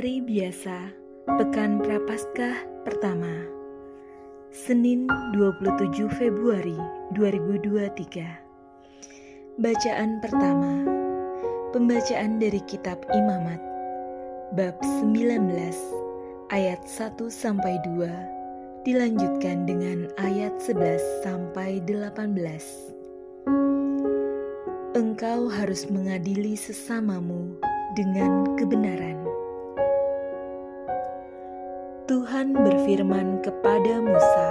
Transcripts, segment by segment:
Hari biasa, Pekan Prapaskah pertama. Senin 27 Februari 2023. Bacaan pertama. Pembacaan dari kitab Imamat bab 19 ayat 1 sampai 2 dilanjutkan dengan ayat 11 sampai 18. Engkau harus mengadili sesamamu dengan kebenaran. Tuhan berfirman kepada Musa,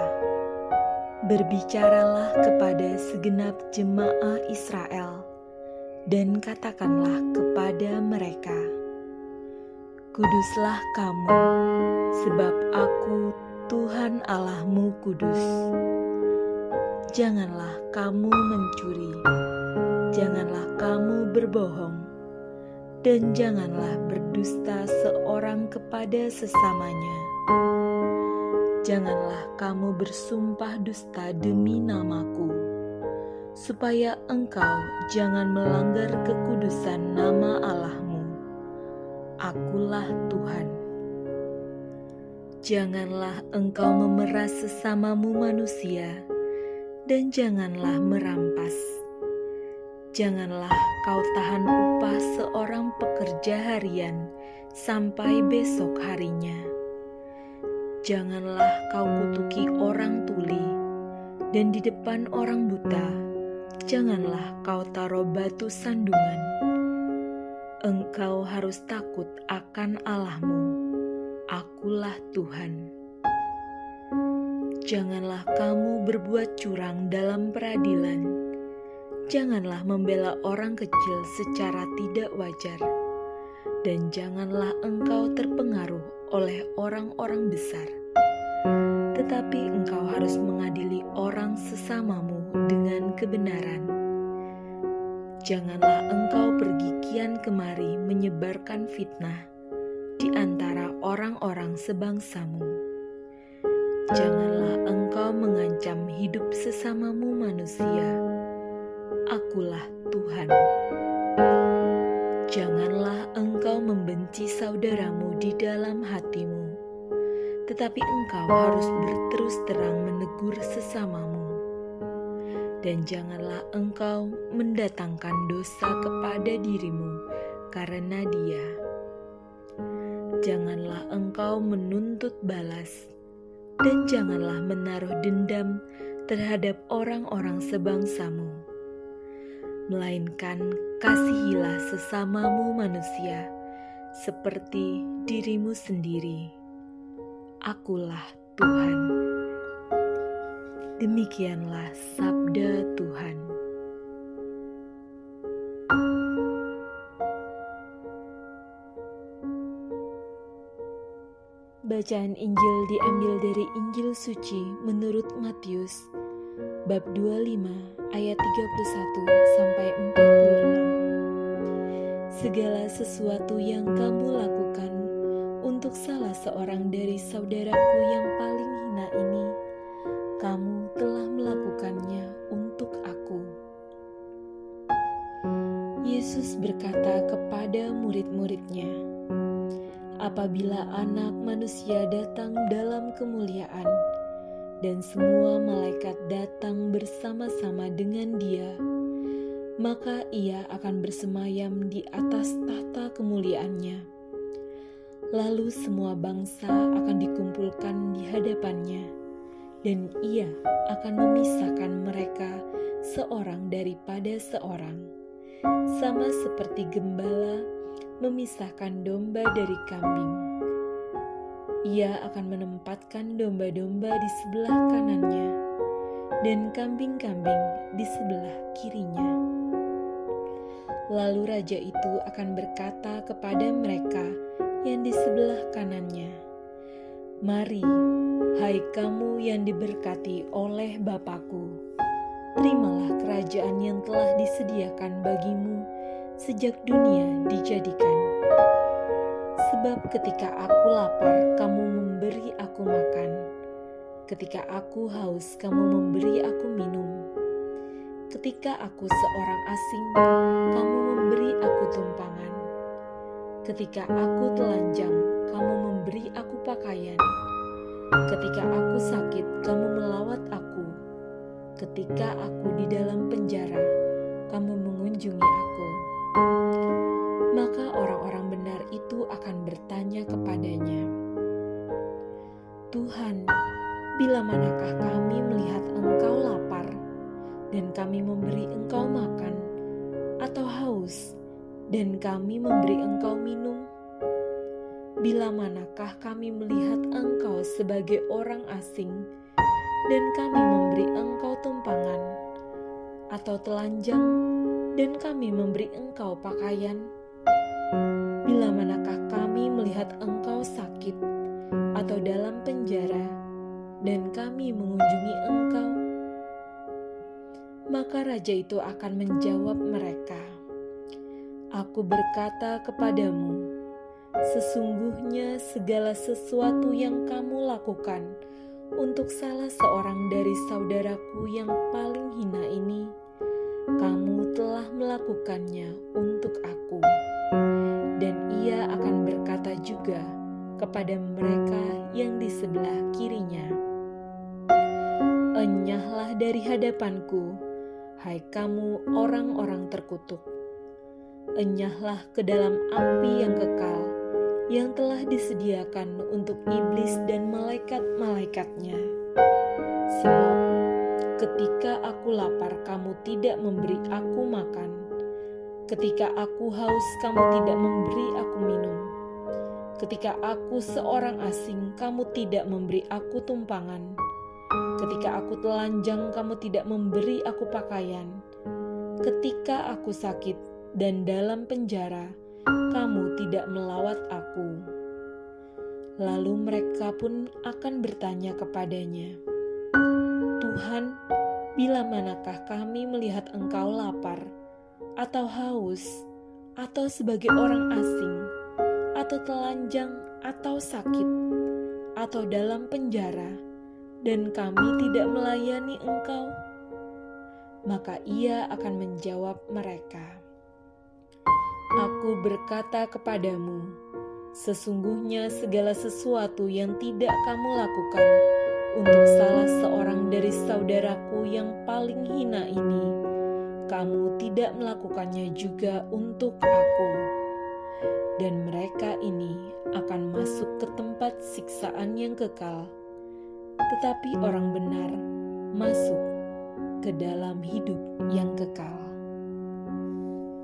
"Berbicaralah kepada segenap jemaah Israel, dan katakanlah kepada mereka: Kuduslah kamu, sebab Aku, Tuhan Allahmu, kudus. Janganlah kamu mencuri, janganlah kamu berbohong." dan janganlah berdusta seorang kepada sesamanya. Janganlah kamu bersumpah dusta demi namaku, supaya engkau jangan melanggar kekudusan nama Allahmu. Akulah Tuhan. Janganlah engkau memeras sesamamu manusia, dan janganlah merampas Janganlah kau tahan upah seorang pekerja harian sampai besok harinya. Janganlah kau kutuki orang tuli, dan di depan orang buta, janganlah kau taruh batu sandungan. Engkau harus takut akan Allahmu. Akulah Tuhan. Janganlah kamu berbuat curang dalam peradilan Janganlah membela orang kecil secara tidak wajar, dan janganlah engkau terpengaruh oleh orang-orang besar. Tetapi engkau harus mengadili orang sesamamu dengan kebenaran. Janganlah engkau pergi kian kemari menyebarkan fitnah di antara orang-orang sebangsamu. Janganlah engkau mengancam hidup sesamamu manusia Akulah Tuhan. Janganlah engkau membenci saudaramu di dalam hatimu, tetapi engkau harus berterus terang menegur sesamamu. Dan janganlah engkau mendatangkan dosa kepada dirimu karena dia. Janganlah engkau menuntut balas, dan janganlah menaruh dendam terhadap orang-orang sebangsamu melainkan kasihilah sesamamu manusia seperti dirimu sendiri. Akulah Tuhan. Demikianlah sabda Tuhan. Bacaan Injil diambil dari Injil suci menurut Matius bab 25 ayat 31 sampai 46. Segala sesuatu yang kamu lakukan untuk salah seorang dari saudaraku yang paling hina ini, kamu telah melakukannya untuk aku. Yesus berkata kepada murid-muridnya, "Apabila Anak Manusia datang dalam kemuliaan, dan semua malaikat datang bersama-sama dengan Dia, maka Ia akan bersemayam di atas tahta kemuliaannya. Lalu semua bangsa akan dikumpulkan di hadapannya, dan Ia akan memisahkan mereka seorang daripada seorang, sama seperti gembala memisahkan domba dari kambing ia akan menempatkan domba-domba di sebelah kanannya dan kambing-kambing di sebelah kirinya. Lalu raja itu akan berkata kepada mereka yang di sebelah kanannya, "Mari, hai kamu yang diberkati oleh Bapakku, terimalah kerajaan yang telah disediakan bagimu sejak dunia dijadikan." Sebab ketika aku lapar, kamu memberi aku makan. Ketika aku haus, kamu memberi aku minum. Ketika aku seorang asing, kamu memberi aku tumpangan. Ketika aku telanjang, kamu memberi aku pakaian. Ketika aku sakit, kamu melawat aku. Ketika aku di dalam penjara, kamu mengunjungi aku. Maka orang-orang benar itu akan bertanya kepadanya, "Tuhan, bila manakah kami melihat Engkau lapar dan kami memberi Engkau makan, atau haus dan kami memberi Engkau minum?" Bila manakah kami melihat Engkau sebagai orang asing, dan kami memberi Engkau tumpangan, atau telanjang, dan kami memberi Engkau pakaian? Bila manakah kami melihat Engkau sakit, atau dalam penjara, dan kami mengunjungi Engkau? Maka raja itu akan menjawab mereka, "Aku berkata kepadamu." Sesungguhnya segala sesuatu yang kamu lakukan untuk salah seorang dari saudaraku yang paling hina ini, kamu telah melakukannya untuk aku. Dan ia akan berkata juga kepada mereka yang di sebelah kirinya, Enyahlah dari hadapanku, hai kamu orang-orang terkutuk. Enyahlah ke dalam api yang kekal, yang telah disediakan untuk iblis dan malaikat-malaikatnya. Sebab ketika aku lapar, kamu tidak memberi aku makan. Ketika aku haus, kamu tidak memberi aku minum. Ketika aku seorang asing, kamu tidak memberi aku tumpangan. Ketika aku telanjang, kamu tidak memberi aku pakaian. Ketika aku sakit dan dalam penjara, kamu tidak melawat aku. Lalu mereka pun akan bertanya kepadanya, Tuhan, bila manakah kami melihat engkau lapar, atau haus, atau sebagai orang asing, atau telanjang, atau sakit, atau dalam penjara, dan kami tidak melayani engkau? Maka ia akan menjawab mereka, Aku berkata kepadamu, sesungguhnya segala sesuatu yang tidak kamu lakukan untuk salah seorang dari saudaraku yang paling hina ini, kamu tidak melakukannya juga untuk aku. Dan mereka ini akan masuk ke tempat siksaan yang kekal, tetapi orang benar masuk ke dalam hidup yang kekal.